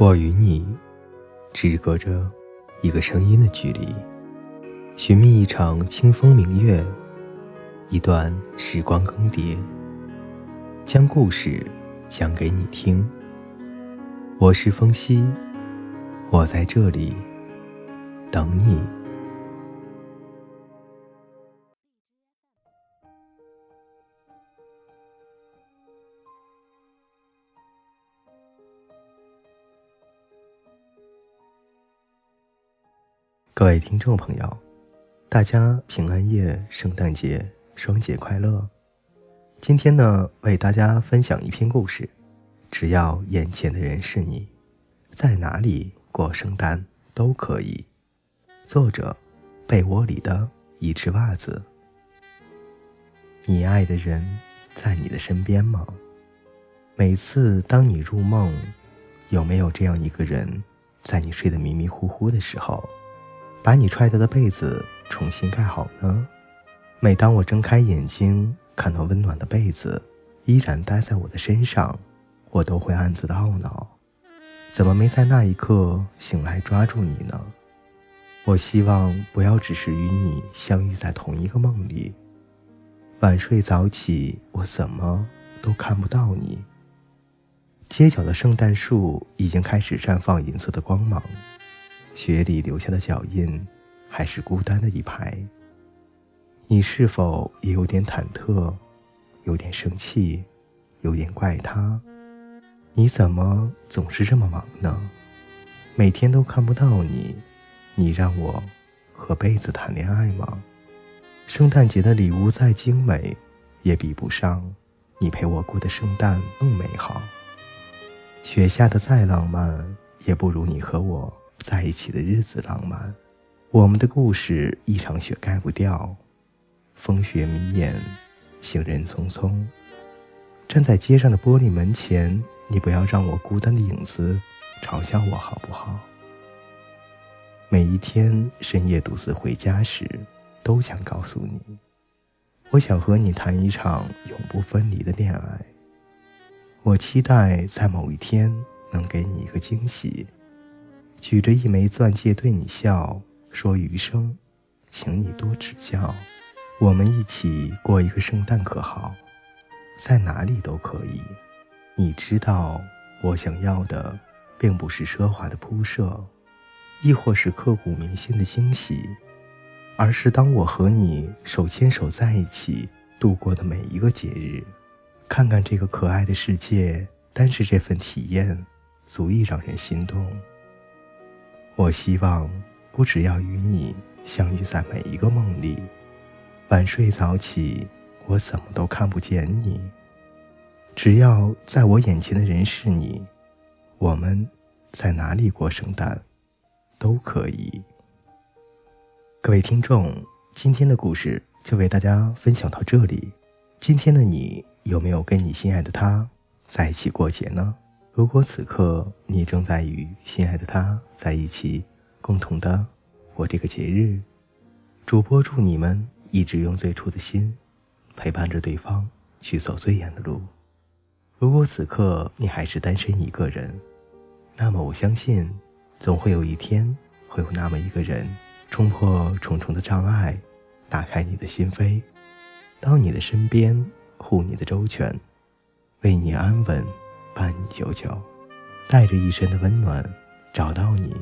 我与你，只隔着一个声音的距离。寻觅一场清风明月，一段时光更迭，将故事讲给你听。我是风夕，我在这里等你。各位听众朋友，大家平安夜、圣诞节双节快乐！今天呢，为大家分享一篇故事。只要眼前的人是你，在哪里过圣诞都可以。作者：被窝里的一只袜子。你爱的人在你的身边吗？每次当你入梦，有没有这样一个人，在你睡得迷迷糊糊的时候？把你踹掉的被子重新盖好呢。每当我睁开眼睛，看到温暖的被子依然待在我的身上，我都会暗自的懊恼：怎么没在那一刻醒来抓住你呢？我希望不要只是与你相遇在同一个梦里。晚睡早起，我怎么都看不到你。街角的圣诞树已经开始绽放银色的光芒。雪里留下的脚印，还是孤单的一排。你是否也有点忐忑，有点生气，有点怪他？你怎么总是这么忙呢？每天都看不到你，你让我和被子谈恋爱吗？圣诞节的礼物再精美，也比不上你陪我过的圣诞更美好。雪下的再浪漫，也不如你和我。在一起的日子浪漫，我们的故事一场雪盖不掉。风雪迷眼，行人匆匆，站在街上的玻璃门前，你不要让我孤单的影子嘲笑我好不好？每一天深夜独自回家时，都想告诉你，我想和你谈一场永不分离的恋爱。我期待在某一天能给你一个惊喜。举着一枚钻戒对你笑，说余生，请你多指教。我们一起过一个圣诞可好？在哪里都可以。你知道，我想要的，并不是奢华的铺设，亦或是刻骨铭心的惊喜，而是当我和你手牵手在一起度过的每一个节日。看看这个可爱的世界，单是这份体验，足以让人心动。我希望，不只要与你相遇在每一个梦里，晚睡早起，我怎么都看不见你。只要在我眼前的人是你，我们在哪里过圣诞，都可以。各位听众，今天的故事就为大家分享到这里。今天的你有没有跟你心爱的他在一起过节呢？如果此刻你正在与心爱的他在一起，共同的过这个节日，主播祝你们一直用最初的心陪伴着对方去走最远的路。如果此刻你还是单身一个人，那么我相信，总会有一天会有那么一个人冲破重重的障碍，打开你的心扉，到你的身边护你的周全，为你安稳。伴你久久，带着一身的温暖，找到你，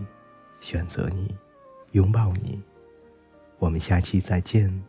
选择你，拥抱你。我们下期再见。